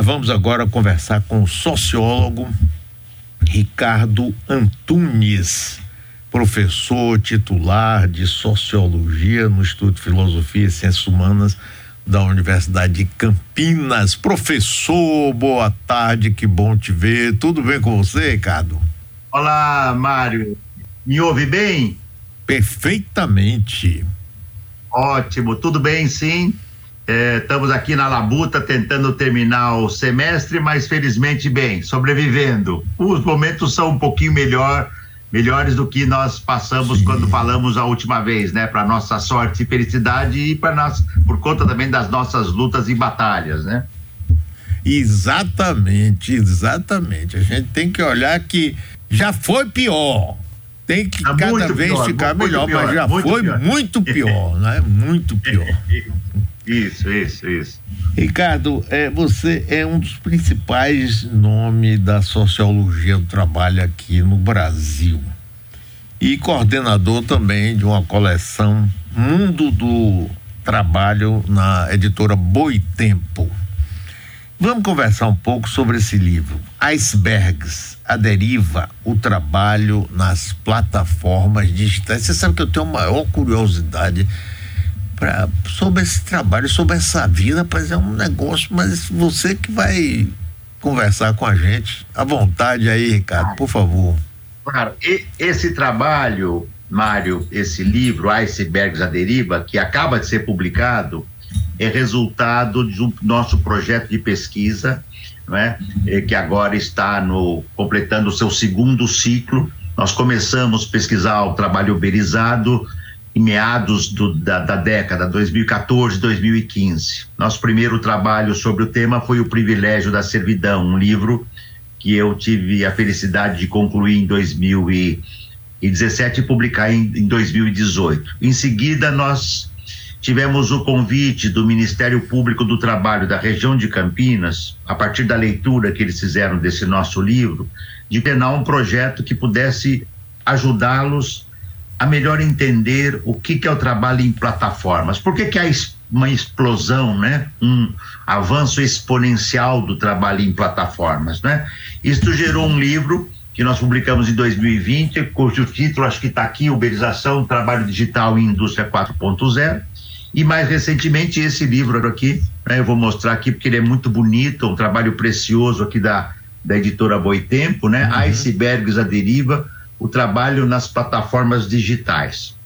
nós vamos agora conversar com o sociólogo Ricardo Antunes, professor titular de Sociologia no Instituto de Filosofia e Ciências Humanas da Universidade de Campinas. Professor, boa tarde, que bom te ver. Tudo bem com você, Ricardo? Olá, Mário. Me ouve bem? Perfeitamente. Ótimo, tudo bem, sim. É, estamos aqui na Labuta tentando terminar o semestre, mas felizmente bem, sobrevivendo. Os momentos são um pouquinho melhor, melhores do que nós passamos Sim. quando falamos a última vez, né? Para nossa sorte e felicidade e para nós, por conta também das nossas lutas e batalhas, né? Exatamente, exatamente. A gente tem que olhar que já foi pior tem que tá cada vez pior, ficar melhor, pior, mas já foi pior. muito pior, né? Muito pior. Isso, isso, isso. Ricardo, é, você é um dos principais nomes da sociologia do trabalho aqui no Brasil e coordenador também de uma coleção Mundo do Trabalho na editora Boitempo. Vamos conversar um pouco sobre esse livro, Icebergs, a deriva, o trabalho nas plataformas digitais. Você sabe que eu tenho a maior curiosidade pra, sobre esse trabalho, sobre essa vida, mas é um negócio, mas você que vai conversar com a gente. À vontade aí, Ricardo, por favor. Claro, e, esse trabalho, Mário, esse livro, Icebergs, a deriva, que acaba de ser publicado, é resultado um nosso projeto de pesquisa, né, que agora está no, completando o seu segundo ciclo. Nós começamos a pesquisar o trabalho uberizado em meados do, da, da, década 2014, 2015. Nosso primeiro trabalho sobre o tema foi O Privilégio da Servidão, um livro que eu tive a felicidade de concluir em 2017 e publicar em, em 2018. Em seguida, nós Tivemos o convite do Ministério Público do Trabalho da região de Campinas, a partir da leitura que eles fizeram desse nosso livro, de penar um projeto que pudesse ajudá-los a melhor entender o que, que é o trabalho em plataformas. Por que, que há uma explosão, né? um avanço exponencial do trabalho em plataformas? Né? Isto gerou um livro que nós publicamos em 2020, cujo título acho que está aqui, Uberização, Trabalho Digital e Indústria 4.0, e mais recentemente esse livro aqui, né, eu vou mostrar aqui porque ele é muito bonito, um trabalho precioso aqui da, da editora Boitempo, né? Uhum. Icebergs à deriva, o trabalho nas plataformas digitais.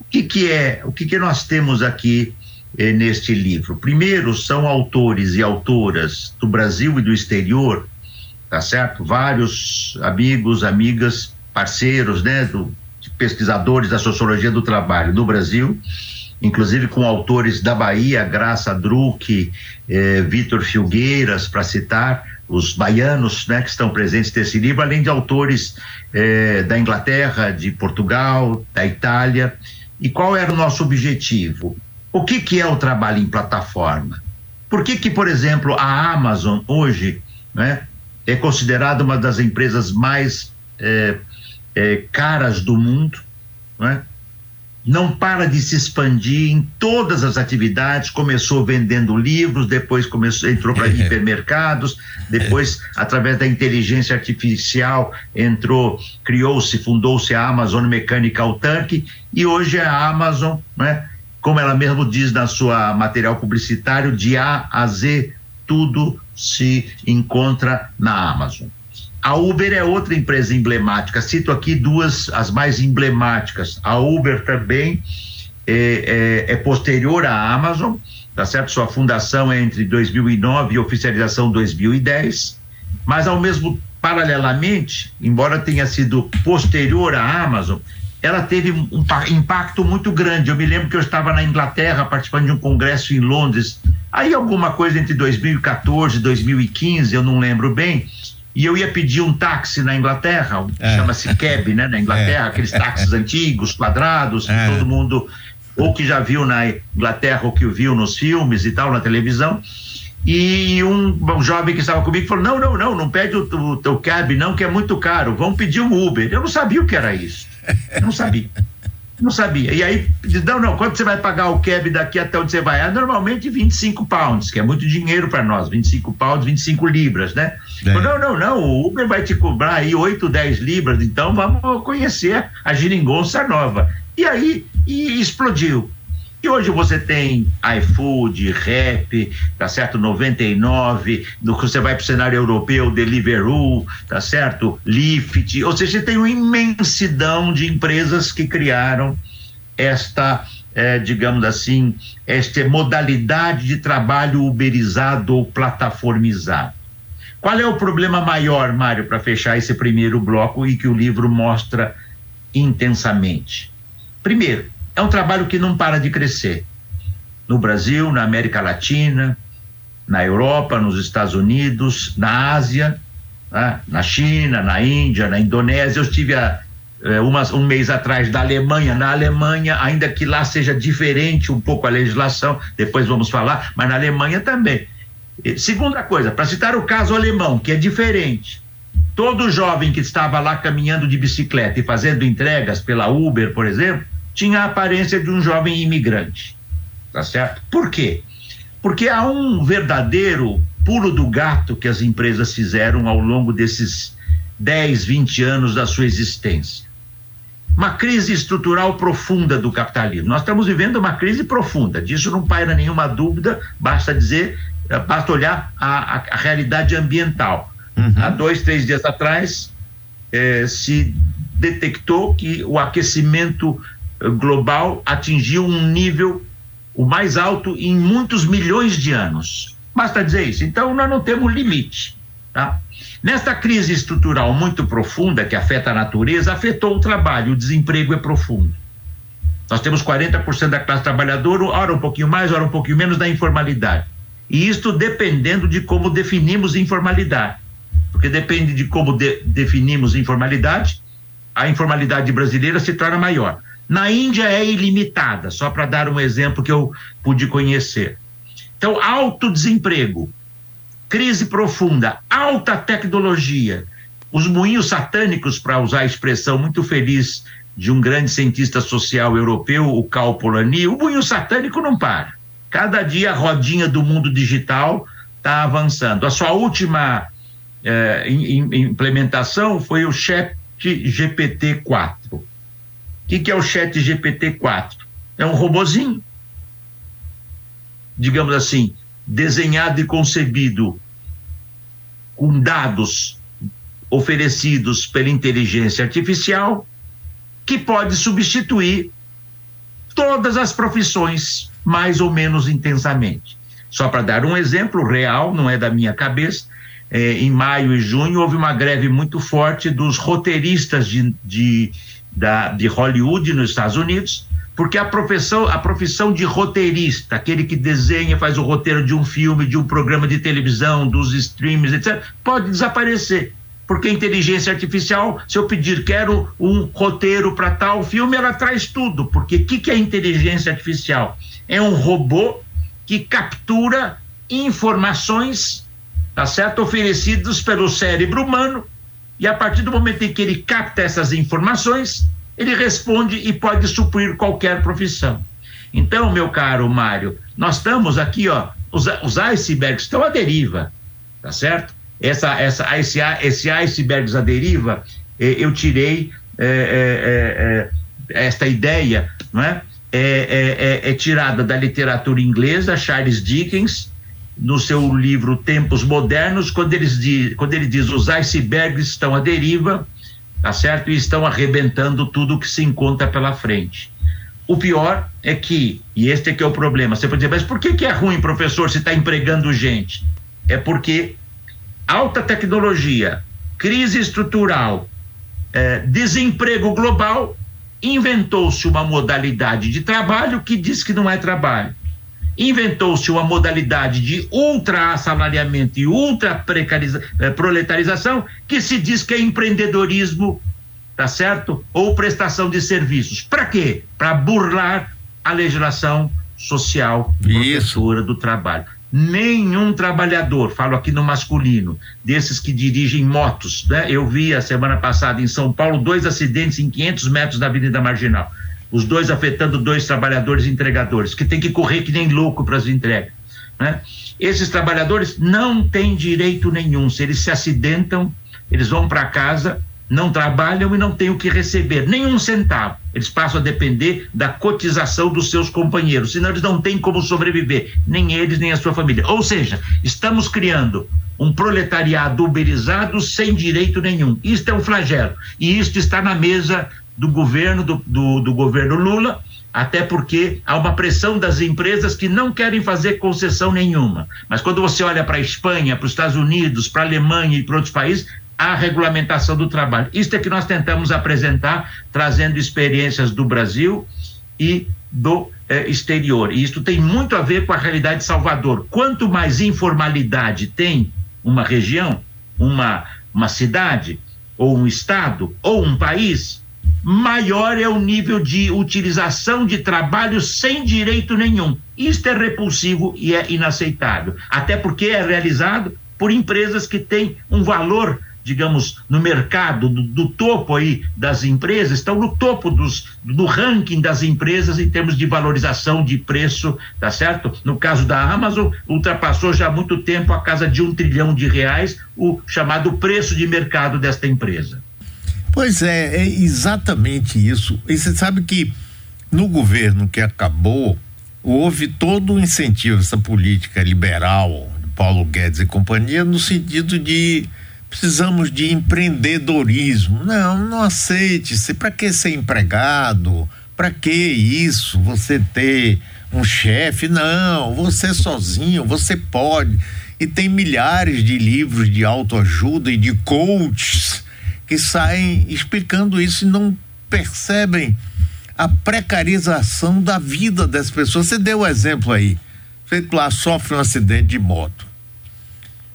O que, que é, o que, que nós temos aqui eh, neste livro? Primeiro, são autores e autoras do Brasil e do exterior, tá certo? Vários amigos, amigas, parceiros, né? Do, pesquisadores da sociologia do trabalho do Brasil inclusive com autores da Bahia, Graça Druck, eh, Vitor Filgueiras, para citar, os baianos né, que estão presentes nesse livro, além de autores eh, da Inglaterra, de Portugal, da Itália. E qual era o nosso objetivo? O que, que é o trabalho em plataforma? Por que, que, por exemplo, a Amazon hoje né, é considerada uma das empresas mais eh, eh caras do mundo? Né? Não para de se expandir em todas as atividades. Começou vendendo livros, depois começou, entrou para hipermercados, depois, através da inteligência artificial, entrou, criou-se, fundou-se a Amazon Mechanical Turk, e hoje a Amazon, né, como ela mesmo diz na sua material publicitário, de A a Z, tudo se encontra na Amazon. A Uber é outra empresa emblemática. Cito aqui duas, as mais emblemáticas. A Uber também é, é, é posterior à Amazon, tá certo? Sua fundação é entre 2009 e oficialização 2010. Mas ao mesmo paralelamente, embora tenha sido posterior à Amazon, ela teve um impacto muito grande. Eu me lembro que eu estava na Inglaterra participando de um congresso em Londres, aí alguma coisa entre 2014 e 2015, eu não lembro bem, e eu ia pedir um táxi na Inglaterra, é. chama-se cab, né, na Inglaterra, é. aqueles táxis antigos, quadrados, que é. todo mundo ou que já viu na Inglaterra ou que viu nos filmes e tal, na televisão. E um, um jovem que estava comigo falou: Não, não, não, não pede o, o teu cab, não, que é muito caro, vamos pedir um Uber. Eu não sabia o que era isso. Eu não sabia. Não sabia. E aí, diz, não, não, quanto você vai pagar o cab daqui até onde você vai? Ah, normalmente 25 pounds, que é muito dinheiro para nós, 25 pounds, 25 libras, né? É. Não, não, não, o Uber vai te cobrar aí 8, 10 libras, então vamos conhecer a geringonça nova. E aí, e explodiu. E hoje você tem iFood, Rap, tá certo? 99, no você vai para o cenário europeu, Deliveroo, tá certo? Lyft, ou seja, você tem uma imensidão de empresas que criaram esta, é, digamos assim, esta modalidade de trabalho uberizado ou plataformizado. Qual é o problema maior, Mário, para fechar esse primeiro bloco e que o livro mostra intensamente? Primeiro, é um trabalho que não para de crescer. No Brasil, na América Latina, na Europa, nos Estados Unidos, na Ásia, né? na China, na Índia, na Indonésia. Eu estive há é, umas, um mês atrás da Alemanha. Na Alemanha, ainda que lá seja diferente um pouco a legislação, depois vamos falar, mas na Alemanha também. Segunda coisa, para citar o caso alemão, que é diferente. Todo jovem que estava lá caminhando de bicicleta e fazendo entregas pela Uber, por exemplo, tinha a aparência de um jovem imigrante. Tá certo? Por quê? Porque há um verdadeiro pulo do gato que as empresas fizeram ao longo desses 10, 20 anos da sua existência. Uma crise estrutural profunda do capitalismo. Nós estamos vivendo uma crise profunda, disso não paira nenhuma dúvida, basta dizer, basta olhar a, a, a realidade ambiental. Uhum. Há dois, três dias atrás, eh, se detectou que o aquecimento global atingiu um nível o mais alto em muitos milhões de anos. Basta dizer isso. Então, nós não temos limite. Tá? Nesta crise estrutural muito profunda que afeta a natureza, afetou o trabalho, o desemprego é profundo. Nós temos 40% da classe trabalhadora, ora um pouquinho mais, ora um pouquinho menos da informalidade. E isto dependendo de como definimos informalidade. Porque depende de como de, definimos informalidade, a informalidade brasileira se torna maior. Na Índia é ilimitada, só para dar um exemplo que eu pude conhecer. Então, alto desemprego, crise profunda, alta tecnologia, os moinhos satânicos, para usar a expressão muito feliz de um grande cientista social europeu, o Cal Polanyi, o moinho satânico não para. Cada dia a rodinha do mundo digital está avançando. A sua última eh, implementação foi o Chat GPT-4 o que, que é o Chat GPT-4? É um robozinho, digamos assim, desenhado e concebido com dados oferecidos pela inteligência artificial, que pode substituir todas as profissões, mais ou menos intensamente. Só para dar um exemplo real, não é da minha cabeça, é, em maio e junho houve uma greve muito forte dos roteiristas de, de da, de Hollywood nos Estados Unidos, porque a profissão, a profissão de roteirista, aquele que desenha, faz o roteiro de um filme, de um programa de televisão, dos streams, etc., pode desaparecer. Porque inteligência artificial, se eu pedir quero um roteiro para tal filme, ela traz tudo. Porque o que, que é inteligência artificial? É um robô que captura informações, tá certo? Oferecidos pelo cérebro humano e a partir do momento em que ele capta essas informações, ele responde e pode suprir qualquer profissão. Então, meu caro Mário, nós estamos aqui, ó, os, os icebergs estão à deriva, tá certo? Essa, essa, esse, esse icebergs à deriva, eh, eu tirei eh, eh, esta ideia, não é? É, é, é, é tirada da literatura inglesa, Charles Dickens, no seu livro Tempos Modernos, quando, eles diz, quando ele diz os icebergs estão à deriva, tá certo? E estão arrebentando tudo que se encontra pela frente. O pior é que, e este é que é o problema, você pode dizer, mas por que, que é ruim, professor, se está empregando gente? É porque alta tecnologia, crise estrutural, é, desemprego global, inventou-se uma modalidade de trabalho que diz que não é trabalho inventou-se uma modalidade de ultra-assalariamento e ultra-proletarização que se diz que é empreendedorismo, tá certo? Ou prestação de serviços. Para quê? Para burlar a legislação social protetora do trabalho. Nenhum trabalhador, falo aqui no masculino, desses que dirigem motos, né? Eu vi a semana passada em São Paulo dois acidentes em 500 metros da Avenida Marginal os dois afetando dois trabalhadores entregadores, que tem que correr que nem louco para as entregas. Né? Esses trabalhadores não têm direito nenhum. Se eles se acidentam, eles vão para casa, não trabalham e não têm o que receber, nenhum centavo. Eles passam a depender da cotização dos seus companheiros, senão eles não têm como sobreviver, nem eles, nem a sua família. Ou seja, estamos criando um proletariado uberizado sem direito nenhum. Isto é um flagelo. E isto está na mesa do governo, do, do, do governo Lula, até porque há uma pressão das empresas que não querem fazer concessão nenhuma. Mas quando você olha para a Espanha, para os Estados Unidos, para a Alemanha e para outros países, há regulamentação do trabalho. Isto é que nós tentamos apresentar, trazendo experiências do Brasil e do eh, exterior. E isto tem muito a ver com a realidade de Salvador. Quanto mais informalidade tem uma região, uma, uma cidade, ou um estado, ou um país, maior é o nível de utilização de trabalho sem direito nenhum. Isto é repulsivo e é inaceitável. Até porque é realizado por empresas que têm um valor digamos, no mercado, do, do, topo aí das empresas, estão no topo dos, do ranking das empresas em termos de valorização de preço, tá certo? No caso da Amazon, ultrapassou já há muito tempo a casa de um trilhão de reais, o chamado preço de mercado desta empresa. Pois é, é exatamente isso. E você sabe que no governo que acabou, houve todo o incentivo, essa política liberal de Paulo Guedes e companhia, no sentido de precisamos de empreendedorismo. Não, não aceite. Para que ser empregado? Para que isso? Você ter um chefe? Não, você sozinho, você pode. E tem milhares de livros de autoajuda e de coaches que saem explicando isso e não percebem a precarização da vida das pessoas. Você deu o um exemplo aí. Você lá sofre um acidente de moto.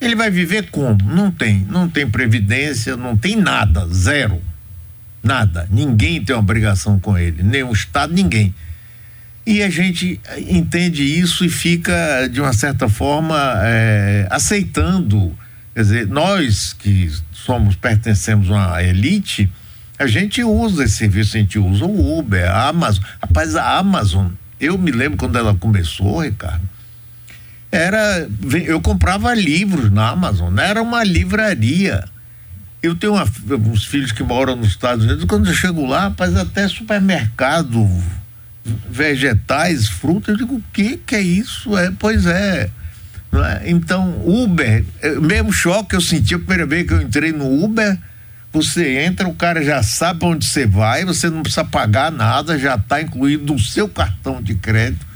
Ele vai viver como? Não tem, não tem previdência, não tem nada, zero. Nada. Ninguém tem obrigação com ele, nem o Estado, ninguém. E a gente entende isso e fica, de uma certa forma, é, aceitando. Quer dizer, nós que somos, pertencemos a uma elite, a gente usa esse serviço, a gente usa o Uber, a Amazon. Rapaz, a Amazon, eu me lembro quando ela começou, Ricardo, era eu comprava livros na Amazon, era uma livraria. Eu tenho uma, uns filhos que moram nos Estados Unidos, quando eu chego lá, rapaz, até supermercado, vegetais, frutas, eu digo, o que que é isso? É, pois é. é? Então, Uber, é, mesmo choque que eu senti a primeira vez que eu entrei no Uber, você entra, o cara já sabe onde você vai, você não precisa pagar nada, já está incluído no seu cartão de crédito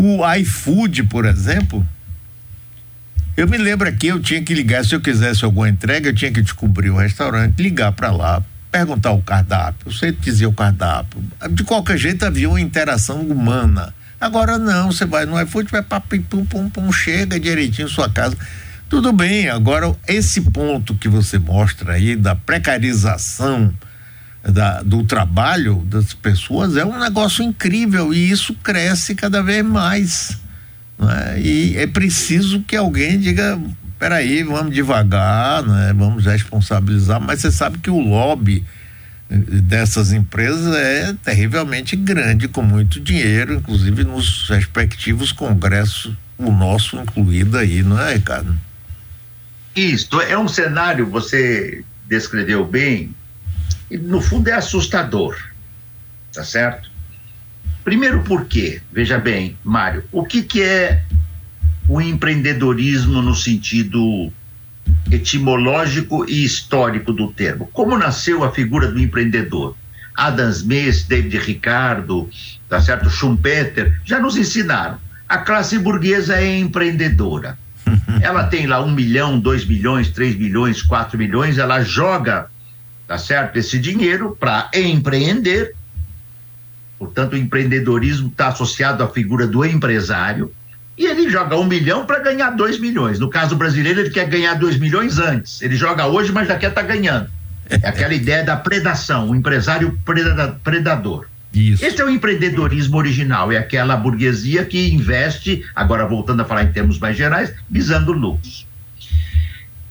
o iFood, por exemplo, eu me lembro aqui, eu tinha que ligar, se eu quisesse alguma entrega, eu tinha que descobrir o restaurante, ligar para lá, perguntar o cardápio, você dizia o cardápio. De qualquer jeito havia uma interação humana. Agora não, você vai no iFood, vai para pum, pum, pum, chega direitinho em sua casa. Tudo bem, agora esse ponto que você mostra aí da precarização da, do trabalho das pessoas é um negócio incrível e isso cresce cada vez mais. É? E é preciso que alguém diga: peraí, vamos devagar, né? vamos responsabilizar, mas você sabe que o lobby eh, dessas empresas é terrivelmente grande, com muito dinheiro, inclusive nos respectivos congressos, o nosso incluído aí, não é, Ricardo? Isso, é um cenário, você descreveu bem, no fundo é assustador, tá certo? Primeiro porque, veja bem, Mário, o que, que é o empreendedorismo no sentido etimológico e histórico do termo? Como nasceu a figura do empreendedor? Adam Smith, David Ricardo, tá certo? Schumpeter, já nos ensinaram. A classe burguesa é empreendedora. Ela tem lá um milhão, dois milhões, três milhões, quatro milhões, ela joga tá certo? Esse dinheiro para empreender. Portanto, o empreendedorismo está associado à figura do empresário e ele joga um milhão para ganhar dois milhões. No caso brasileiro, ele quer ganhar dois milhões antes. Ele joga hoje, mas já quer estar tá ganhando. É aquela ideia da predação, o empresário predador. Isso. Esse é o empreendedorismo original, é aquela burguesia que investe, agora voltando a falar em termos mais gerais, visando lucros.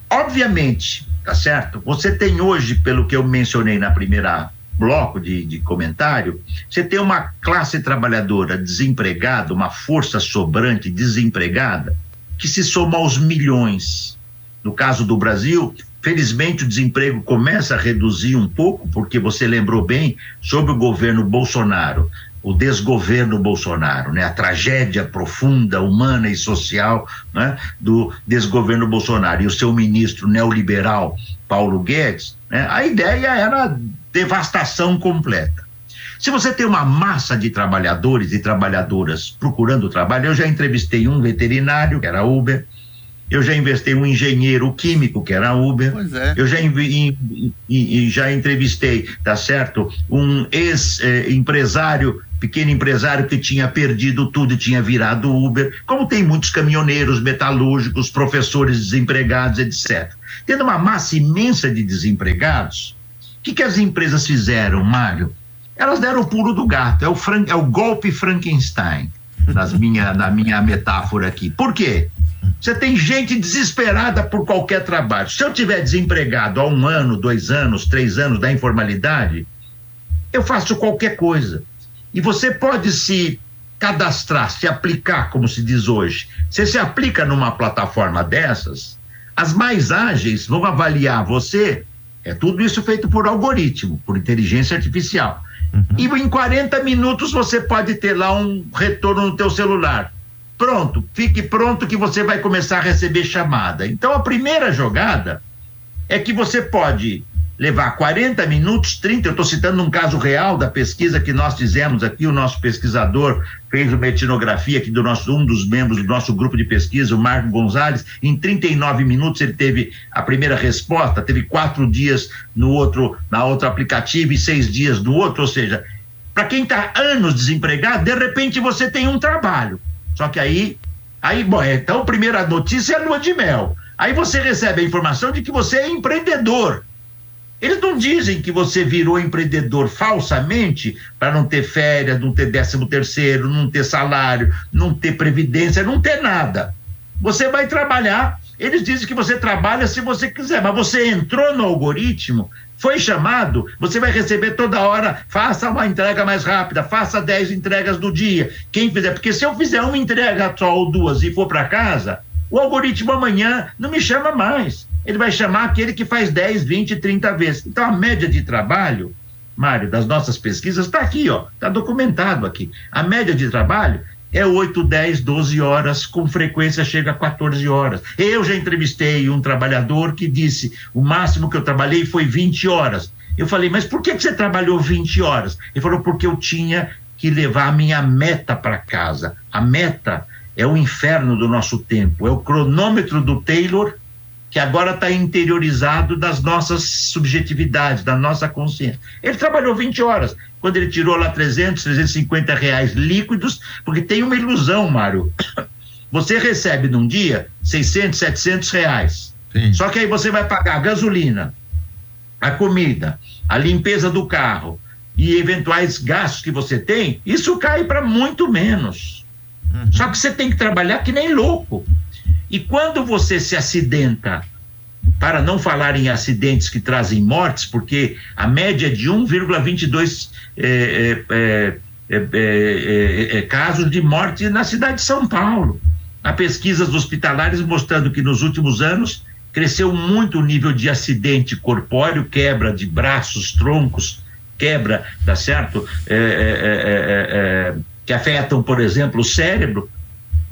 Obviamente, tá certo? Você tem hoje, pelo que eu mencionei na primeira bloco de, de comentário, você tem uma classe trabalhadora desempregada, uma força sobrante desempregada, que se soma aos milhões. No caso do Brasil, felizmente o desemprego começa a reduzir um pouco, porque você lembrou bem sobre o governo Bolsonaro o desgoverno Bolsonaro, né? a tragédia profunda, humana e social né? do desgoverno Bolsonaro e o seu ministro neoliberal Paulo Guedes, né? a ideia era devastação completa. Se você tem uma massa de trabalhadores e trabalhadoras procurando trabalho, eu já entrevistei um veterinário, que era Uber, eu já investei um engenheiro químico, que era Uber. Pois é. Eu já, in, in, in, já entrevistei, tá certo? Um ex-empresário, pequeno empresário que tinha perdido tudo e tinha virado Uber. Como tem muitos caminhoneiros, metalúrgicos, professores desempregados, etc. Tendo uma massa imensa de desempregados, o que, que as empresas fizeram, Mário? Elas deram o pulo do gato, é o, Frank, é o golpe Frankenstein, nas minha, na minha metáfora aqui. Por quê? Você tem gente desesperada por qualquer trabalho. Se eu tiver desempregado há um ano, dois anos, três anos da informalidade, eu faço qualquer coisa. E você pode se cadastrar, se aplicar, como se diz hoje. Você se aplica numa plataforma dessas, as mais ágeis vão avaliar você. É tudo isso feito por algoritmo, por inteligência artificial. Uhum. E em 40 minutos você pode ter lá um retorno no teu celular pronto, fique pronto que você vai começar a receber chamada. Então a primeira jogada é que você pode levar 40 minutos, 30, eu estou citando um caso real da pesquisa que nós fizemos aqui, o nosso pesquisador fez uma etnografia aqui do nosso, um dos membros do nosso grupo de pesquisa, o Marco Gonzalez, em 39 minutos ele teve a primeira resposta, teve quatro dias no outro, na outro aplicativo e seis dias no outro, ou seja, para quem está anos desempregado, de repente você tem um trabalho. Só que aí, aí, bom, então, primeira notícia é lua de mel. Aí você recebe a informação de que você é empreendedor. Eles não dizem que você virou empreendedor falsamente para não ter férias, não ter décimo terceiro, não ter salário, não ter previdência, não ter nada. Você vai trabalhar. Eles dizem que você trabalha se você quiser, mas você entrou no algoritmo foi chamado, você vai receber toda hora, faça uma entrega mais rápida, faça 10 entregas do dia. Quem fizer, porque se eu fizer uma entrega só ou duas e for para casa, o algoritmo amanhã não me chama mais. Ele vai chamar aquele que faz 10, 20, 30 vezes. Então a média de trabalho, Mário, das nossas pesquisas está aqui, ó, está documentado aqui. A média de trabalho é 8, 10, 12 horas, com frequência chega a 14 horas. Eu já entrevistei um trabalhador que disse: o máximo que eu trabalhei foi 20 horas. Eu falei, mas por que, que você trabalhou 20 horas? Ele falou, porque eu tinha que levar a minha meta para casa. A meta é o inferno do nosso tempo, é o cronômetro do Taylor que agora está interiorizado das nossas subjetividades, da nossa consciência. Ele trabalhou 20 horas, quando ele tirou lá 300, 350 reais líquidos, porque tem uma ilusão, Mário. Você recebe num dia 600, 700 reais. Sim. Só que aí você vai pagar a gasolina, a comida, a limpeza do carro e eventuais gastos que você tem, isso cai para muito menos. Uhum. Só que você tem que trabalhar que nem louco. E quando você se acidenta, para não falar em acidentes que trazem mortes, porque a média é de 1,22 é é casos de morte na cidade de São Paulo. Há pesquisas hospitalares mostrando que nos últimos anos cresceu muito o nível de acidente corpóreo, quebra de braços, troncos, quebra, tá certo? que afetam, por exemplo, o cérebro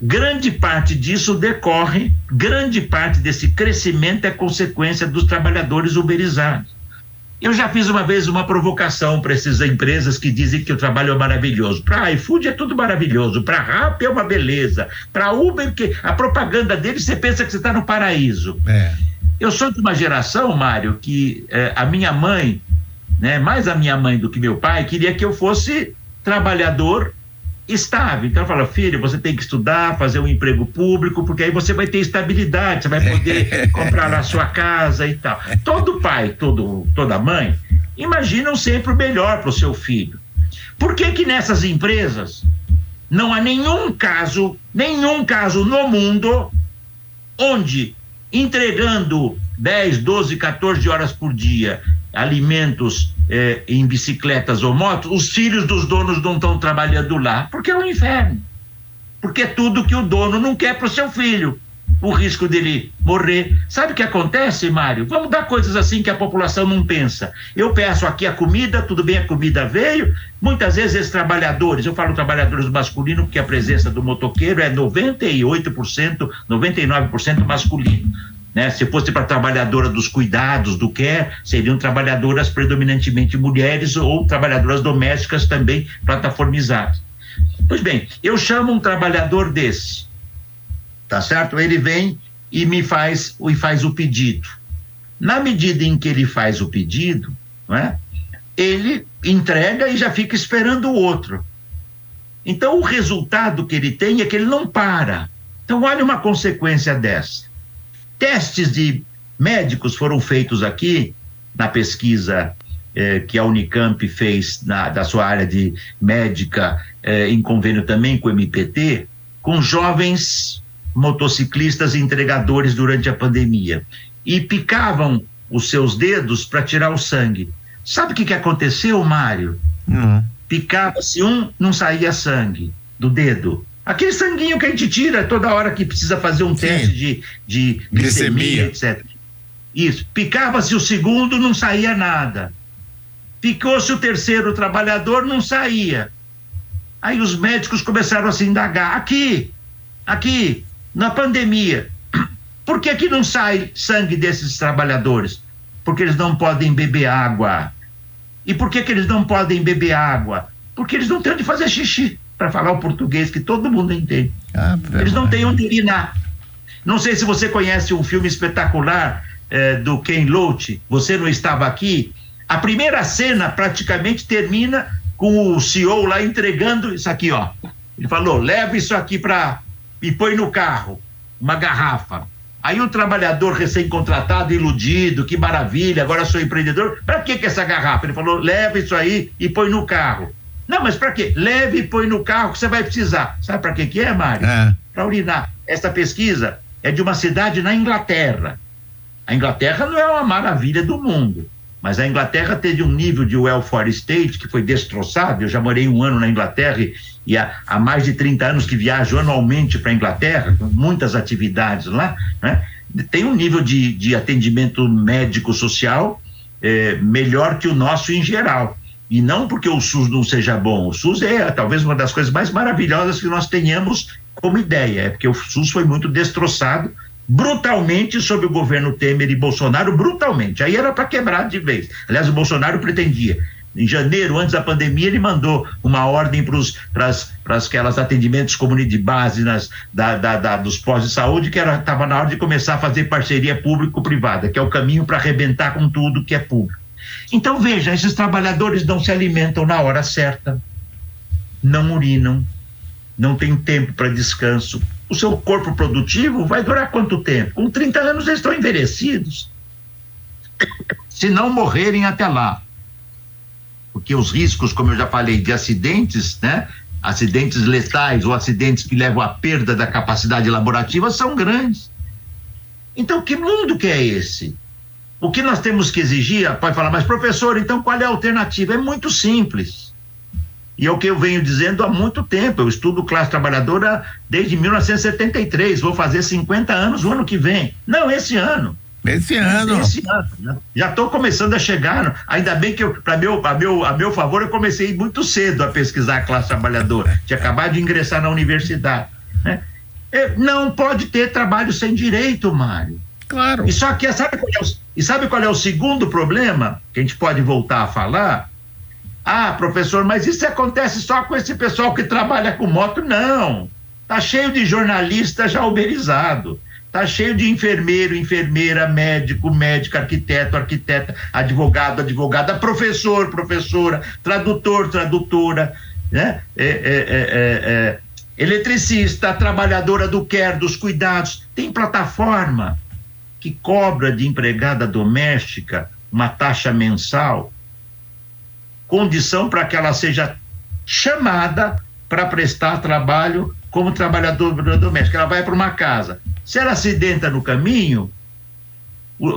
grande parte disso decorre, grande parte desse crescimento é consequência dos trabalhadores uberizados. Eu já fiz uma vez uma provocação para essas empresas que dizem que o trabalho é maravilhoso. Para iFood é tudo maravilhoso, para Rap é uma beleza, para Uber, que a propaganda deles você pensa que você está no paraíso. É. Eu sou de uma geração, Mário, que é, a minha mãe, né, mais a minha mãe do que meu pai, queria que eu fosse trabalhador estável. Então, fala, filho, você tem que estudar, fazer um emprego público, porque aí você vai ter estabilidade, você vai poder comprar a sua casa e tal. Todo pai, todo, toda mãe, imaginam sempre o melhor para o seu filho. Por que que nessas empresas não há nenhum caso, nenhum caso no mundo onde entregando 10, 12, 14 horas por dia alimentos é, em bicicletas ou motos, os filhos dos donos não estão trabalhando lá, porque é um inferno. Porque é tudo que o dono não quer para o seu filho o risco dele morrer. Sabe o que acontece, Mário? Vamos dar coisas assim que a população não pensa. Eu peço aqui a comida, tudo bem, a comida veio. Muitas vezes esses trabalhadores, eu falo trabalhadores masculinos, porque a presença do motoqueiro é 98%, 99% masculino. Né? Se fosse para trabalhadora dos cuidados, do care, seriam trabalhadoras predominantemente mulheres ou trabalhadoras domésticas também plataformizadas. Pois bem, eu chamo um trabalhador desse tá certo? Ele vem e me faz, e faz o pedido. Na medida em que ele faz o pedido, né, ele entrega e já fica esperando o outro. Então, o resultado que ele tem é que ele não para. Então, olha uma consequência dessa. Testes de médicos foram feitos aqui, na pesquisa eh, que a Unicamp fez na, da sua área de médica, eh, em convênio também com o MPT, com jovens motociclistas e entregadores durante a pandemia e picavam os seus dedos para tirar o sangue. Sabe o que, que aconteceu, Mário? Uhum. Picava-se um, não saía sangue do dedo. Aquele sanguinho que a gente tira toda hora que precisa fazer um Sim. teste de, de glicemia, etc. Isso. Picava-se o segundo, não saía nada. Picou-se o terceiro trabalhador, não saía. Aí os médicos começaram a se indagar. Aqui, aqui, na pandemia, por que, que não sai sangue desses trabalhadores? Porque eles não podem beber água. E por que, que eles não podem beber água? Porque eles não têm onde fazer xixi, para falar o português que todo mundo entende. Ah, eles não têm onde urinar. Não sei se você conhece um filme espetacular eh, do Ken Loach, Você Não Estava Aqui. A primeira cena praticamente termina com o CEO lá entregando isso aqui, ó. Ele falou: leva isso aqui para e põe no carro uma garrafa. Aí o trabalhador recém-contratado, iludido, que maravilha, agora sou empreendedor. Para que, que essa garrafa? Ele falou: leva isso aí e põe no carro. Não, mas para quê? Leve e põe no carro que você vai precisar. Sabe para que, que é, Mário? É. Para urinar. Essa pesquisa é de uma cidade na Inglaterra. A Inglaterra não é uma maravilha do mundo, mas a Inglaterra teve um nível de welfare state que foi destroçado. Eu já morei um ano na Inglaterra e, e há, há, mais de 30 anos que viajo anualmente para a Inglaterra, com muitas atividades lá. Né? Tem um nível de, de atendimento médico-social é, melhor que o nosso em geral. E não porque o SUS não seja bom. O SUS é talvez uma das coisas mais maravilhosas que nós tenhamos como ideia, é porque o SUS foi muito destroçado brutalmente sob o governo Temer e Bolsonaro, brutalmente. Aí era para quebrar de vez. Aliás, o Bolsonaro pretendia. Em janeiro, antes da pandemia, ele mandou uma ordem para aquelas atendimentos de base nas, da, da, da, dos pós de saúde, que estava na hora de começar a fazer parceria público-privada, que é o caminho para arrebentar com tudo que é público. Então, veja, esses trabalhadores não se alimentam na hora certa, não urinam, não tem tempo para descanso, o seu corpo produtivo vai durar quanto tempo? Com 30 anos eles estão envelhecidos. Se não morrerem até lá. Porque os riscos, como eu já falei, de acidentes, né? Acidentes letais ou acidentes que levam à perda da capacidade laborativa são grandes. Então, que mundo que é esse? O que nós temos que exigir, pode falar, mas professor, então qual é a alternativa? É muito simples e é o que eu venho dizendo há muito tempo. Eu estudo classe trabalhadora desde 1973. Vou fazer 50 anos o ano que vem. Não, esse ano. Esse ano. Esse ano. Já estou começando a chegar. Ainda bem que, para meu, a meu, a meu favor, eu comecei muito cedo a pesquisar a classe trabalhadora. Tinha acabado de ingressar na universidade. Né? É, não pode ter trabalho sem direito, Mário. Claro. E só que sabe qual é o, e sabe qual é o segundo problema que a gente pode voltar a falar? Ah, professor, mas isso acontece só com esse pessoal que trabalha com moto? Não. Tá cheio de jornalista já uberizado. Tá cheio de enfermeiro, enfermeira, médico, médica, arquiteto, arquiteta, advogado, advogada, professor, professora, tradutor, tradutora, né? É, é, é, é eletricista, trabalhadora do care, dos cuidados. Tem plataforma que cobra de empregada doméstica uma taxa mensal condição para que ela seja chamada para prestar trabalho como trabalhadora doméstica. Ela vai para uma casa. Se ela acidenta no caminho,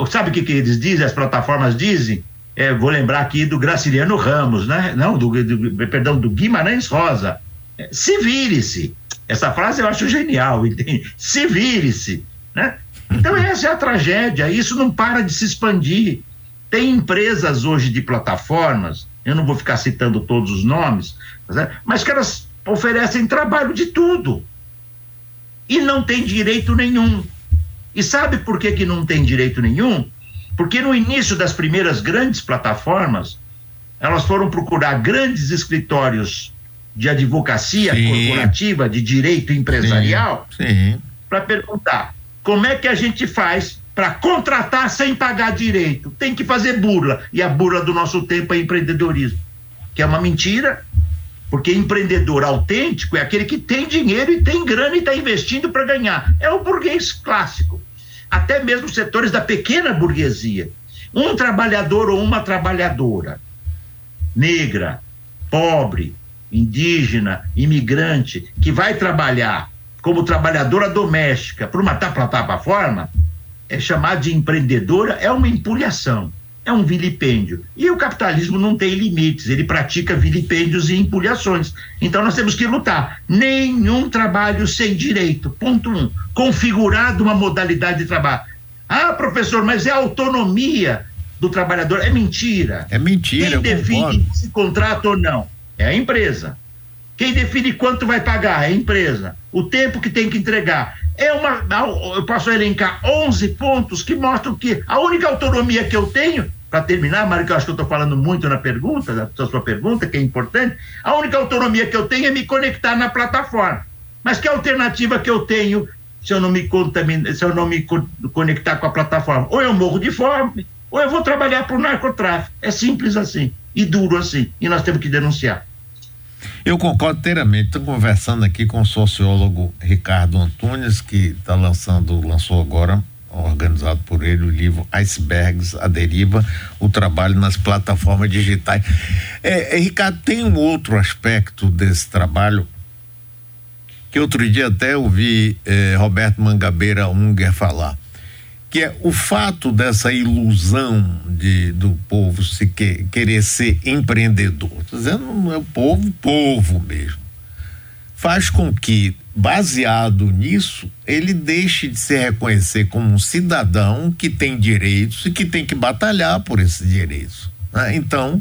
sabe o que, que eles dizem, as plataformas dizem? é, vou lembrar aqui do Graciliano Ramos, né? Não, do, do perdão, do Guimarães Rosa. É, se vire-se. Essa frase eu acho genial, entende? Se vire-se, né? Então essa é a tragédia, isso não para de se expandir. Tem empresas hoje de plataformas, eu não vou ficar citando todos os nomes, mas que elas oferecem trabalho de tudo. E não tem direito nenhum. E sabe por que, que não tem direito nenhum? Porque no início das primeiras grandes plataformas, elas foram procurar grandes escritórios de advocacia sim. corporativa, de direito empresarial, para perguntar como é que a gente faz para contratar sem pagar direito? Tem que fazer burla. E a burla do nosso tempo é empreendedorismo, que é uma mentira, porque empreendedor autêntico é aquele que tem dinheiro e tem grana e está investindo para ganhar. É o burguês clássico. Até mesmo setores da pequena burguesia. Um trabalhador ou uma trabalhadora negra, pobre, indígena, imigrante, que vai trabalhar como trabalhadora doméstica para uma plataforma, é chamar de empreendedora é uma empulhação, é um vilipêndio. E o capitalismo não tem limites, ele pratica vilipêndios e empulhações. Então nós temos que lutar. Nenhum trabalho sem direito. Ponto um. Configurado uma modalidade de trabalho. Ah, professor, mas é a autonomia do trabalhador. É mentira. É mentira. Quem define se contrata ou não é a empresa. Quem define quanto vai pagar é a empresa. O tempo que tem que entregar. É uma. Eu posso elencar 11 pontos que mostram que a única autonomia que eu tenho, para terminar, Mário, que eu acho que eu estou falando muito na pergunta, na sua pergunta, que é importante, a única autonomia que eu tenho é me conectar na plataforma. Mas que alternativa que eu tenho se eu não me contamina, se eu não me conectar com a plataforma? Ou eu morro de fome, ou eu vou trabalhar para o narcotráfico. É simples assim e duro assim. E nós temos que denunciar. Eu concordo inteiramente. Estou conversando aqui com o sociólogo Ricardo Antunes, que está lançando, lançou agora, organizado por ele, o livro Icebergs, a Deriva, o trabalho nas plataformas digitais. É, é, Ricardo, tem um outro aspecto desse trabalho que outro dia até ouvi eh, Roberto Mangabeira Unger falar que é o fato dessa ilusão de, do povo se que, querer ser empreendedor, dizendo é o povo, povo mesmo, faz com que, baseado nisso, ele deixe de se reconhecer como um cidadão que tem direitos e que tem que batalhar por esses direitos. Né? Então,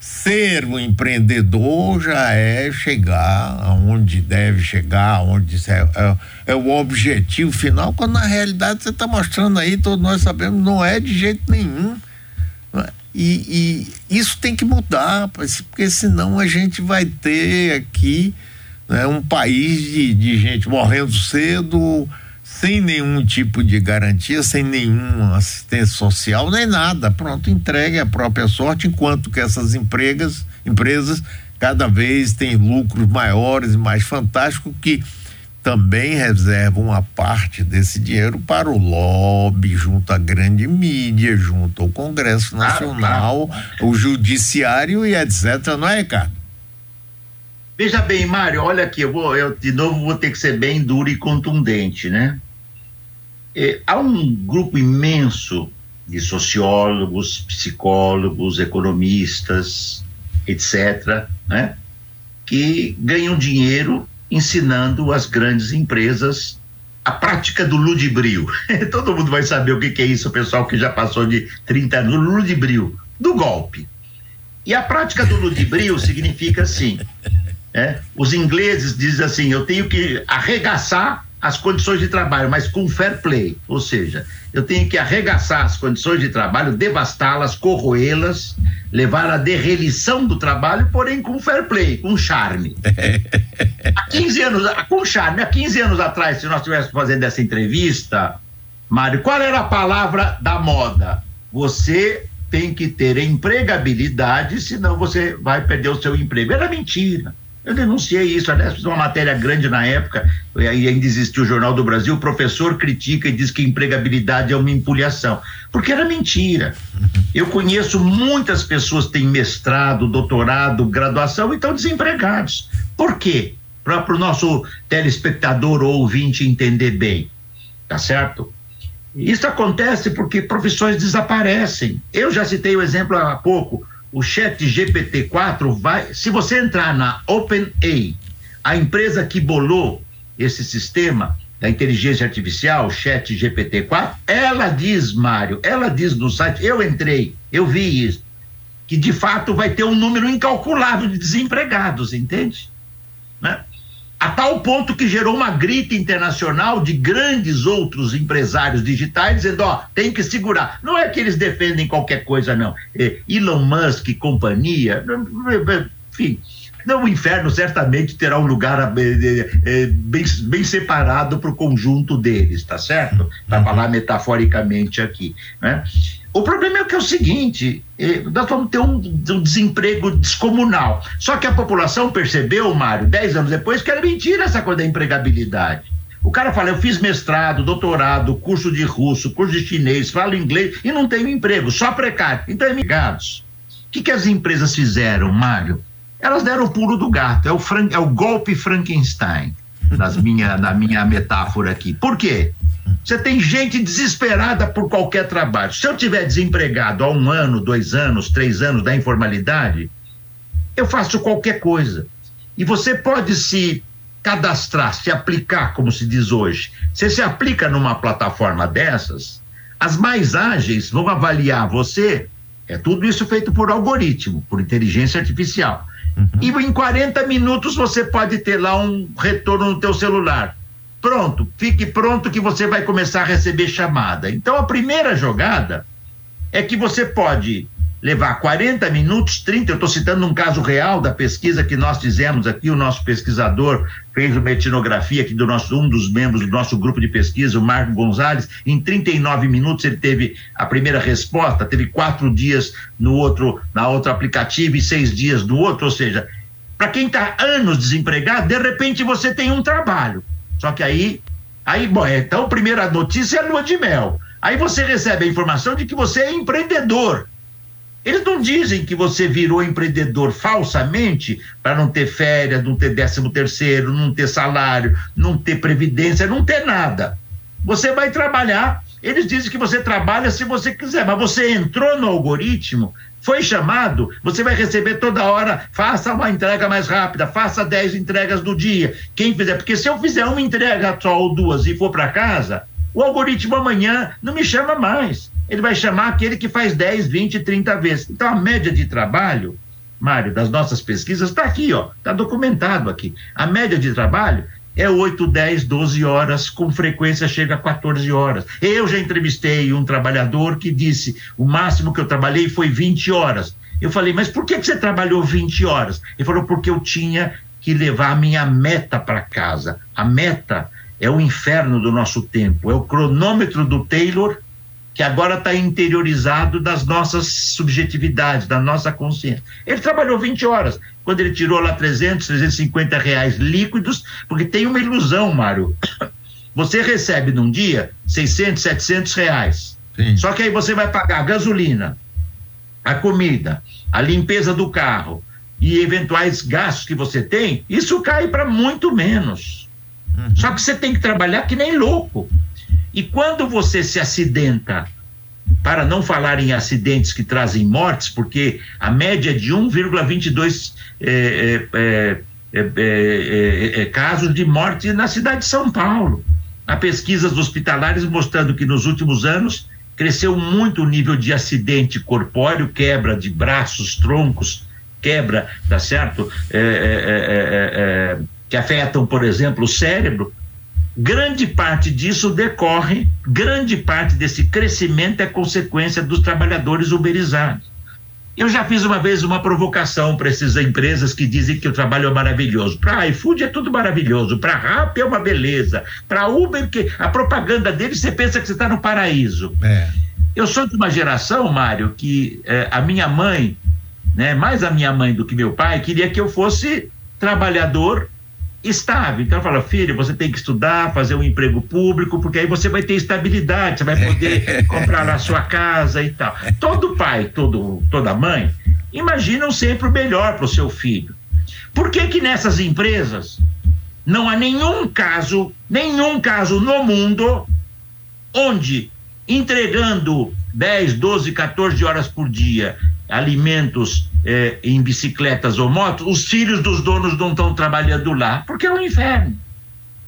ser um empreendedor já é chegar aonde deve chegar, aonde é, é, é, o objetivo final, quando na realidade você está mostrando aí, todos nós sabemos, não é de jeito nenhum. É? E, e, isso tem que mudar, porque senão a gente vai ter aqui né, um país de, de gente morrendo cedo, sem nenhum tipo de garantia, sem nenhuma assistência social, nem nada. Pronto, entregue a própria sorte, enquanto que essas empregas, empresas cada vez têm lucros maiores e mais fantásticos que também reservam uma parte desse dinheiro para o lobby, junto à grande mídia, junto ao Congresso Nacional, o Judiciário e etc. Não é, Ricardo? Veja bem, Mário, olha aqui, eu, vou, eu de novo vou ter que ser bem duro e contundente, né? É, há um grupo imenso de sociólogos, psicólogos, economistas, etc., né, que ganham dinheiro ensinando as grandes empresas a prática do ludibrio. Todo mundo vai saber o que, que é isso, o pessoal que já passou de 30 anos, ludibrio, do golpe. E a prática do ludibrio significa assim: é, os ingleses dizem assim, eu tenho que arregaçar as condições de trabalho, mas com fair play, ou seja, eu tenho que arregaçar as condições de trabalho, devastá-las, corroê-las, levar à derrelição do trabalho, porém com fair play, com charme. há 15 anos, com charme, há 15 anos atrás, se nós estivéssemos fazendo essa entrevista, Mário, qual era a palavra da moda? Você tem que ter empregabilidade, senão você vai perder o seu emprego. Era mentira. Eu denunciei isso, aliás, fiz uma matéria grande na época, e ainda existiu o Jornal do Brasil, o professor critica e diz que empregabilidade é uma empulhação, porque era mentira. Eu conheço muitas pessoas que têm mestrado, doutorado, graduação e estão desempregados. Por quê? Para o nosso telespectador ou ouvinte entender bem, tá certo? Isso acontece porque profissões desaparecem. Eu já citei o exemplo há pouco. O chat GPT-4 vai. Se você entrar na OpenAI, a empresa que bolou esse sistema da inteligência artificial, o chat GPT-4, ela diz, Mário, ela diz no site, eu entrei, eu vi isso, que de fato vai ter um número incalculável de desempregados, entende? Né? A tal ponto que gerou uma grita internacional de grandes outros empresários digitais dizendo, ó, tem que segurar. Não é que eles defendem qualquer coisa, não. É, Elon Musk e companhia, enfim, o inferno certamente terá um lugar é, é, bem, bem separado para o conjunto deles, tá certo? Para uhum. falar metaforicamente aqui, né? O problema é que é o seguinte: eh, nós vamos ter um, um, desemprego descomunal. Só que a população percebeu, Mário, dez anos depois, que era mentira essa coisa da empregabilidade. O cara fala: eu fiz mestrado, doutorado, curso de russo, curso de chinês, falo inglês e não tenho emprego, só precário. Então, emigrados. O que, que as empresas fizeram, Mário? Elas deram o pulo do gato, é o, é o golpe Frankenstein, nas minha, na minha metáfora aqui. Por quê? Você tem gente desesperada por qualquer trabalho. Se eu tiver desempregado há um ano, dois anos, três anos da informalidade, eu faço qualquer coisa. E você pode se cadastrar, se aplicar, como se diz hoje. Você se aplica numa plataforma dessas, as mais ágeis vão avaliar você. É tudo isso feito por algoritmo, por inteligência artificial. Uhum. E em 40 minutos você pode ter lá um retorno no teu celular. Pronto, fique pronto que você vai começar a receber chamada. Então a primeira jogada é que você pode levar 40 minutos, 30, eu estou citando um caso real da pesquisa que nós fizemos aqui, o nosso pesquisador fez uma etnografia aqui do nosso, um dos membros do nosso grupo de pesquisa, o Marco Gonzalez, em 39 minutos ele teve a primeira resposta, teve quatro dias no outro, na outro aplicativo e seis dias no outro, ou seja, para quem está anos desempregado, de repente você tem um trabalho. Só que aí, aí, bom, então, primeira notícia é lua de mel. Aí você recebe a informação de que você é empreendedor. Eles não dizem que você virou empreendedor falsamente para não ter férias, não ter décimo terceiro, não ter salário, não ter previdência, não ter nada. Você vai trabalhar. Eles dizem que você trabalha se você quiser, mas você entrou no algoritmo foi chamado, você vai receber toda hora, faça uma entrega mais rápida, faça 10 entregas do dia. Quem fizer, porque se eu fizer uma entrega só ou duas e for para casa, o algoritmo amanhã não me chama mais. Ele vai chamar aquele que faz 10, 20, 30 vezes. Então a média de trabalho, Mário, das nossas pesquisas está aqui, ó, está documentado aqui. A média de trabalho é 8, 10, 12 horas, com frequência chega a 14 horas. Eu já entrevistei um trabalhador que disse: o máximo que eu trabalhei foi 20 horas. Eu falei, mas por que, que você trabalhou 20 horas? Ele falou, porque eu tinha que levar a minha meta para casa. A meta é o inferno do nosso tempo, é o cronômetro do Taylor que agora está interiorizado das nossas subjetividades, da nossa consciência. Ele trabalhou 20 horas, quando ele tirou lá 300, 350 reais líquidos, porque tem uma ilusão, Mário. Você recebe num dia 600, 700 reais. Sim. Só que aí você vai pagar a gasolina, a comida, a limpeza do carro e eventuais gastos que você tem, isso cai para muito menos. Uhum. Só que você tem que trabalhar que nem louco. E quando você se acidenta, para não falar em acidentes que trazem mortes, porque a média é de 1,22 é é é, casos de morte na cidade de São Paulo. Há pesquisas hospitalares mostrando que nos últimos anos cresceu muito o nível de acidente corpóreo, quebra de braços, troncos, quebra, tá certo? que afetam, por exemplo, o cérebro, grande parte disso decorre, grande parte desse crescimento é consequência dos trabalhadores uberizados. Eu já fiz uma vez uma provocação para essas empresas que dizem que o trabalho é maravilhoso. Para iFood é tudo maravilhoso, para Rap é uma beleza, para Uber, que a propaganda deles você pensa que você está no paraíso. É. Eu sou de uma geração, Mário, que é, a minha mãe, né, mais a minha mãe do que meu pai, queria que eu fosse trabalhador estável. Então, fala, filho, você tem que estudar, fazer um emprego público, porque aí você vai ter estabilidade, você vai poder comprar a sua casa e tal. Todo pai, todo, toda mãe, imaginam sempre o melhor para o seu filho. Por que que nessas empresas não há nenhum caso, nenhum caso no mundo onde entregando 10, 12, 14 horas por dia alimentos eh, em bicicletas ou motos, os filhos dos donos não estão trabalhando lá, porque é um inferno.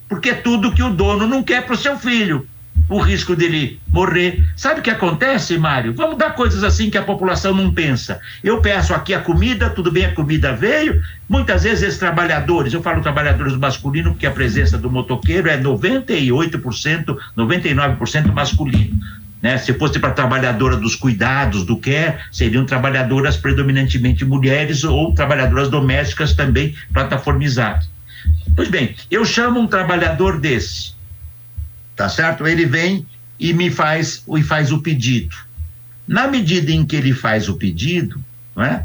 Porque é tudo que o dono não quer para o seu filho o risco dele morrer. Sabe o que acontece, Mário? Vamos dar coisas assim que a população não pensa. Eu peço aqui a comida, tudo bem, a comida veio. Muitas vezes esses trabalhadores, eu falo trabalhadores masculino porque a presença do motoqueiro é 98%, 99% masculino. Né? Se fosse para trabalhadora dos cuidados, do care, seriam trabalhadoras predominantemente mulheres ou trabalhadoras domésticas também plataformizadas. Pois bem, eu chamo um trabalhador desse tá certo? Ele vem e me faz, e faz o pedido. Na medida em que ele faz o pedido, não é?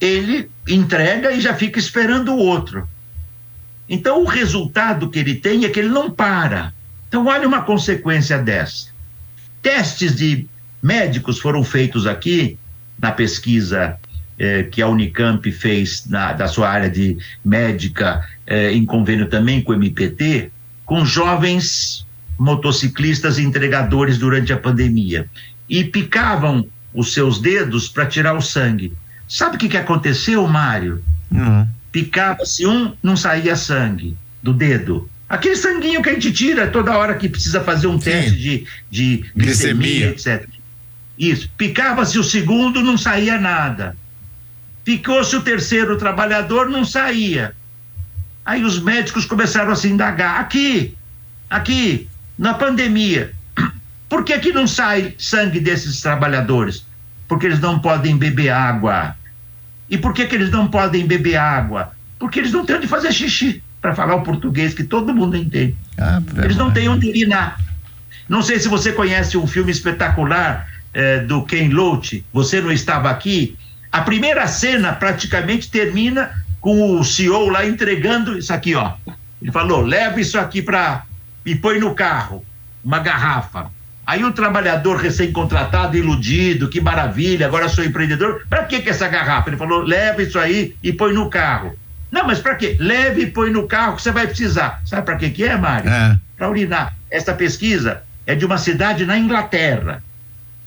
ele entrega e já fica esperando o outro. Então, o resultado que ele tem é que ele não para. Então, olha uma consequência dessa. Testes de médicos foram feitos aqui, na pesquisa eh, que a Unicamp fez na, da sua área de médica, eh, em convênio também com o MPT, com jovens motociclistas e entregadores durante a pandemia e picavam os seus dedos para tirar o sangue. Sabe o que, que aconteceu, Mário? Uhum. Picava-se um, não saía sangue do dedo. Aquele sanguinho que a gente tira toda hora que precisa fazer um Sim. teste de, de glicemia, etc. Isso. Picava-se o segundo, não saía nada. Picou-se o terceiro trabalhador, não saía. Aí os médicos começaram a se indagar. Aqui, aqui, na pandemia, por que, que não sai sangue desses trabalhadores? Porque eles não podem beber água. E por que, que eles não podem beber água? Porque eles não têm onde fazer xixi, para falar o português que todo mundo entende. Ah, eles não têm onde urinar. Não sei se você conhece um filme espetacular eh, do Ken Loach, Você Não Estava Aqui. A primeira cena praticamente termina com o CEO lá entregando isso aqui, ó. Ele falou: leva isso aqui para e põe no carro uma garrafa. Aí o trabalhador recém-contratado, iludido, que maravilha, agora sou empreendedor. Para que, que essa garrafa? Ele falou: leva isso aí e põe no carro. Não, mas para quê? Leve e põe no carro que você vai precisar. Sabe para que, que é, Mário? É. Para urinar. Esta pesquisa é de uma cidade na Inglaterra.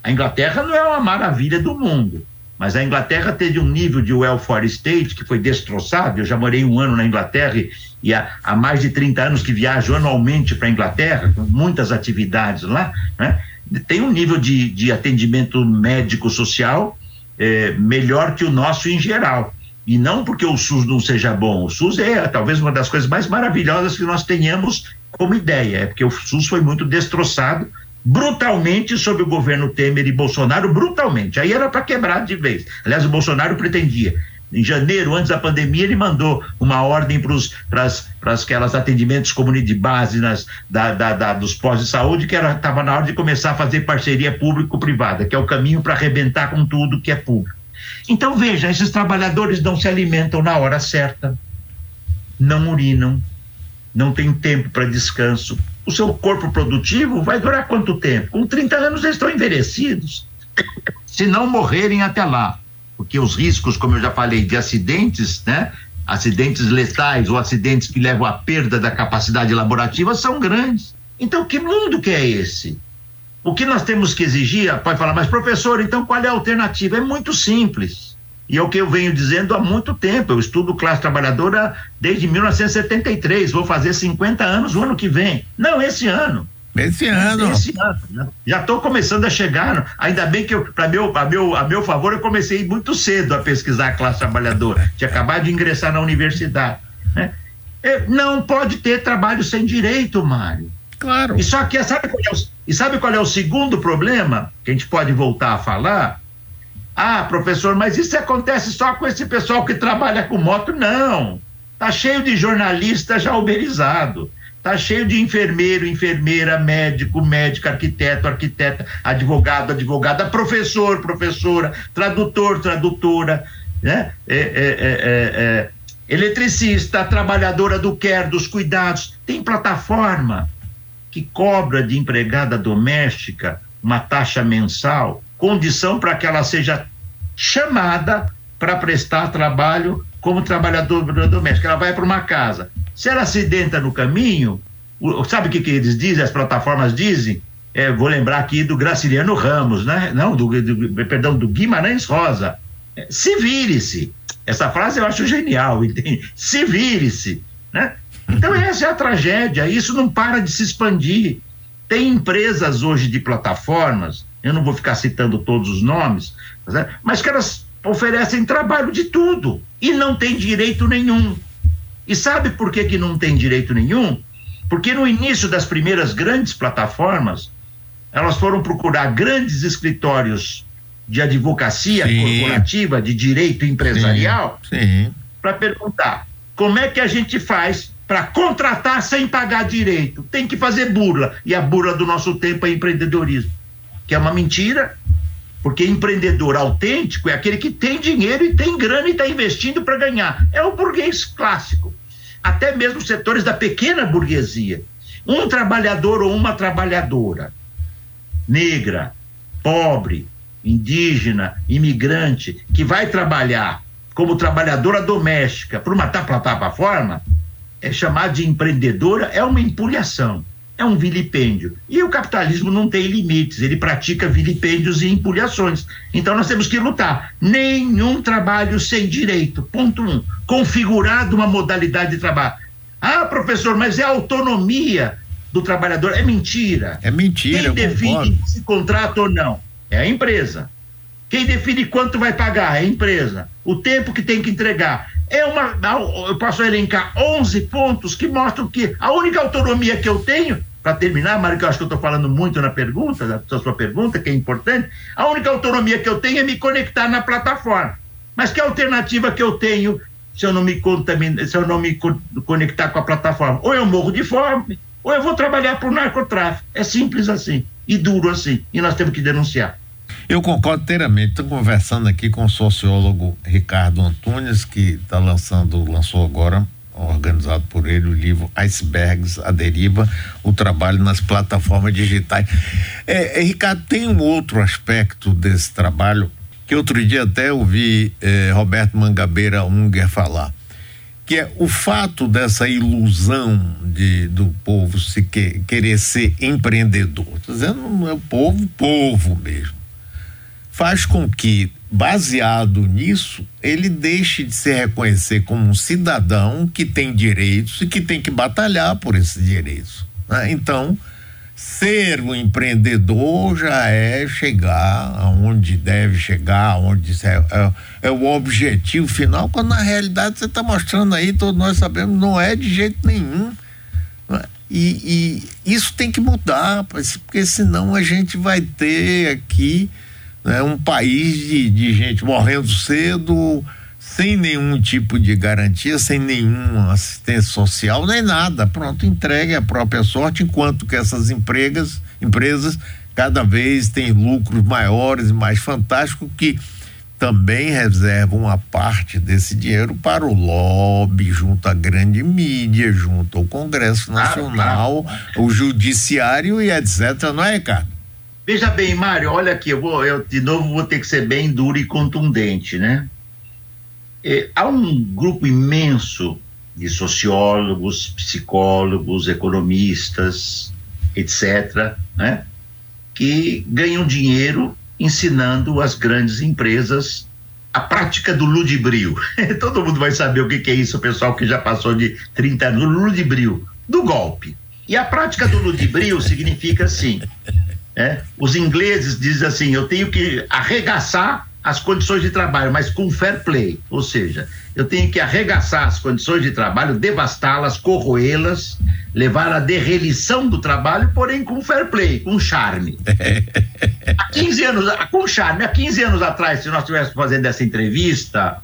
A Inglaterra não é uma maravilha do mundo, mas a Inglaterra teve um nível de welfare state que foi destroçado. Eu já morei um ano na Inglaterra e, e há, há, mais de 30 anos que viajo anualmente para a Inglaterra, com muitas atividades lá. Né? Tem um nível de, de atendimento médico-social é, melhor que o nosso em geral. E não porque o SUS não seja bom. O SUS é talvez uma das coisas mais maravilhosas que nós tenhamos como ideia, é porque o SUS foi muito destroçado brutalmente sob o governo Temer e Bolsonaro, brutalmente. Aí era para quebrar de vez. Aliás, o Bolsonaro pretendia. Em janeiro, antes da pandemia, ele mandou uma ordem para aquelas atendimentos de base nas, da, da, da, dos pós de saúde, que estava na hora de começar a fazer parceria público-privada, que é o caminho para arrebentar com tudo que é público. Então, veja, esses trabalhadores não se alimentam na hora certa, não urinam, não tem tempo para descanso, o seu corpo produtivo vai durar quanto tempo? Com 30 anos eles estão envelhecidos. Se não morrerem até lá, porque os riscos, como eu já falei, de acidentes, né? Acidentes letais ou acidentes que levam à perda da capacidade laborativa são grandes. Então, que mundo que é esse? O que nós temos que exigir, pode falar, mas professor, então qual é a alternativa? É muito simples e é o que eu venho dizendo há muito tempo. Eu estudo classe trabalhadora desde 1973. Vou fazer 50 anos o ano que vem. Não, esse ano. Esse ano. Esse ano. Né? Já estou começando a chegar. Ainda bem que, para meu, a meu, a meu favor, eu comecei muito cedo a pesquisar a classe trabalhadora. Tinha acabado de ingressar na universidade. Né? É, não pode ter trabalho sem direito, Mário. Claro. E só que sabe qual é o, e sabe qual é o segundo problema que a gente pode voltar a falar? Ah, professor, mas isso acontece só com esse pessoal que trabalha com moto? Não. Tá cheio de jornalista já uberizado. Tá cheio de enfermeiro, enfermeira, médico, médico, arquiteto, arquiteta, advogado, advogada, professor, professora, tradutor, tradutora, né? É, é, é, é, eletricista, trabalhadora do care, dos cuidados. Tem plataforma que cobra de empregada doméstica uma taxa mensal condição para que ela seja chamada para prestar trabalho como trabalhadora doméstica. Ela vai para uma casa. Se ela acidenta no caminho, sabe o que, que eles dizem, as plataformas dizem? é, vou lembrar aqui do Graciliano Ramos, né? Não, do, do perdão, do Guimarães Rosa. É, se vire-se. Essa frase eu acho genial, entende? Se vire-se, né? Então essa é a tragédia, isso não para de se expandir. Tem empresas hoje de plataformas, eu não vou ficar citando todos os nomes, mas que elas oferecem trabalho de tudo e não tem direito nenhum. E sabe por que, que não tem direito nenhum? Porque no início das primeiras grandes plataformas, elas foram procurar grandes escritórios de advocacia sim. corporativa, de direito empresarial, para perguntar como é que a gente faz para contratar sem pagar direito. Tem que fazer burla. E a burla do nosso tempo é empreendedorismo, que é uma mentira, porque empreendedor autêntico é aquele que tem dinheiro e tem grana e está investindo para ganhar. É o burguês clássico. Até mesmo setores da pequena burguesia. Um trabalhador ou uma trabalhadora negra, pobre, indígena, imigrante, que vai trabalhar como trabalhadora doméstica para uma plataforma, é chamar de empreendedora é uma empulhação, é um vilipêndio. E o capitalismo não tem limites, ele pratica vilipêndios e empulhações. Então nós temos que lutar. Nenhum trabalho sem direito. Ponto um. Configurado uma modalidade de trabalho. Ah, professor, mas é autonomia do trabalhador. É mentira. É mentira. Quem define se contrata ou não é a empresa. Quem define quanto vai pagar é a empresa. O tempo que tem que entregar. É uma. Eu posso elencar 11 pontos que mostram que a única autonomia que eu tenho, para terminar, Mário, que eu acho que eu estou falando muito na pergunta, na sua pergunta, que é importante, a única autonomia que eu tenho é me conectar na plataforma. Mas que alternativa que eu tenho se eu não me, se eu não me conectar com a plataforma? Ou eu morro de fome, ou eu vou trabalhar para o narcotráfico. É simples assim e duro assim. E nós temos que denunciar. Eu concordo inteiramente. Estou conversando aqui com o sociólogo Ricardo Antunes, que está lançando, lançou agora, organizado por ele, o livro Icebergs, a Deriva, o trabalho nas plataformas digitais. É, é, Ricardo, tem um outro aspecto desse trabalho que outro dia até ouvi eh, Roberto Mangabeira Unger falar que é o fato dessa ilusão de, do povo se que, querer ser empreendedor, estou dizendo é o povo, povo mesmo, faz com que, baseado nisso, ele deixe de se reconhecer como um cidadão que tem direitos e que tem que batalhar por esses direitos. Né? Então, ser um empreendedor já é chegar aonde deve chegar, onde é, é, é, o objetivo final, quando na realidade você está mostrando aí, todos nós sabemos, não é de jeito nenhum. É? E, e, isso tem que mudar, porque senão a gente vai ter aqui né, um país de, de gente morrendo cedo, sem nenhum tipo de garantia, sem nenhuma assistência social, nem nada. Pronto, entregue a própria sorte, enquanto que essas empregas, empresas cada vez têm lucros maiores e mais fantásticos que também reservam uma parte desse dinheiro para o lobby, junto à grande mídia, junto ao Congresso Nacional, o Judiciário e etc. Não é, Ricardo? Veja bem, Mário, olha aqui, eu, vou, eu de novo vou ter que ser bem duro e contundente, né? É, há um grupo imenso de sociólogos, psicólogos, economistas, etc., né, que ganham dinheiro ensinando as grandes empresas a prática do ludibrio. Todo mundo vai saber o que, que, é isso, o pessoal que já passou de 30 anos, ludibrio, do golpe. E a prática do ludibrio significa assim: é, os ingleses dizem assim, eu tenho que arregaçar as condições de trabalho, mas com fair play, ou seja, eu tenho que arregaçar as condições de trabalho, devastá-las, corroê-las, levar à derrelição do trabalho, porém com fair play, com charme. há 15 anos, com charme, há 15 anos atrás, se nós estivéssemos fazendo essa entrevista,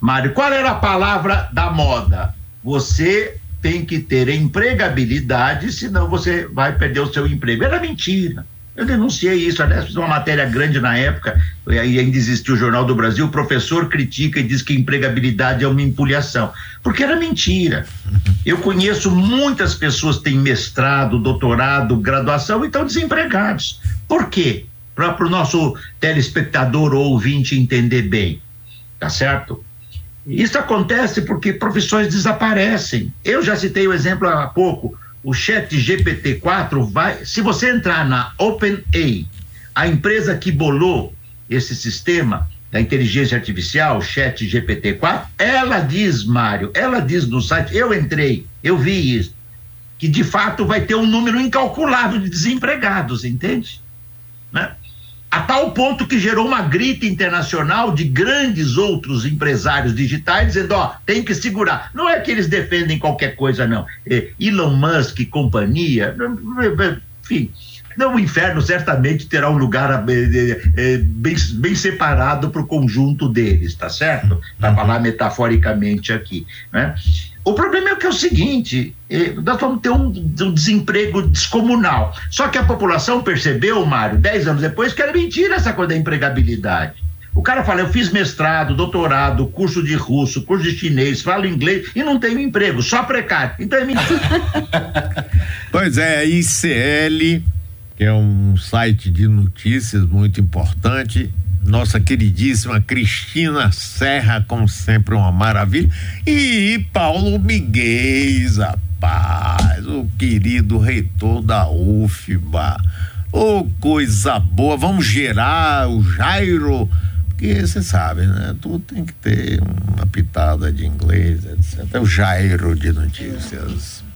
Mário, qual era a palavra da moda? Você tem que ter empregabilidade, senão você vai perder o seu emprego. Era mentira. Eu denunciei isso, aliás, fiz uma matéria grande na época, e ainda existiu o Jornal do Brasil, o professor critica e diz que empregabilidade é uma empulhação, porque era mentira. Eu conheço muitas pessoas que têm mestrado, doutorado, graduação e estão desempregados. Por quê? Para o nosso telespectador ou ouvinte entender bem, tá certo? Isso acontece porque profissões desaparecem. Eu já citei o exemplo há pouco o chat GPT-4 vai. Se você entrar na OpenAI, a empresa que bolou esse sistema da inteligência artificial, chat GPT-4, ela diz, Mário, ela diz no site, eu entrei, eu vi isso, que de fato vai ter um número incalculável de desempregados, entende? Né? A tal ponto que gerou uma grita internacional de grandes outros empresários digitais dizendo: ó, tem que segurar. Não é que eles defendem qualquer coisa, não. É, Elon Musk e companhia, enfim. Não, o inferno certamente terá um lugar é, é, bem, bem separado para o conjunto deles, tá certo? Para uhum. falar metaforicamente aqui. Né? O problema é que é o seguinte: eh, nós vamos ter um, um, desemprego descomunal. Só que a população percebeu, Mário, dez anos depois, que era mentira essa coisa da empregabilidade. O cara fala: eu fiz mestrado, doutorado, curso de russo, curso de chinês, falo inglês e não tenho emprego, só precário. Então é mentira. pois é, a ICL, que é um site de notícias muito importante, nossa queridíssima Cristina Serra, como sempre, uma maravilha. E Paulo Miguel, rapaz, o querido reitor da UFBA. Ô, oh, coisa boa, vamos gerar o Jairo, porque você sabe, né? Tudo tem que ter uma pitada de inglês, etc. É o Jairo de notícias.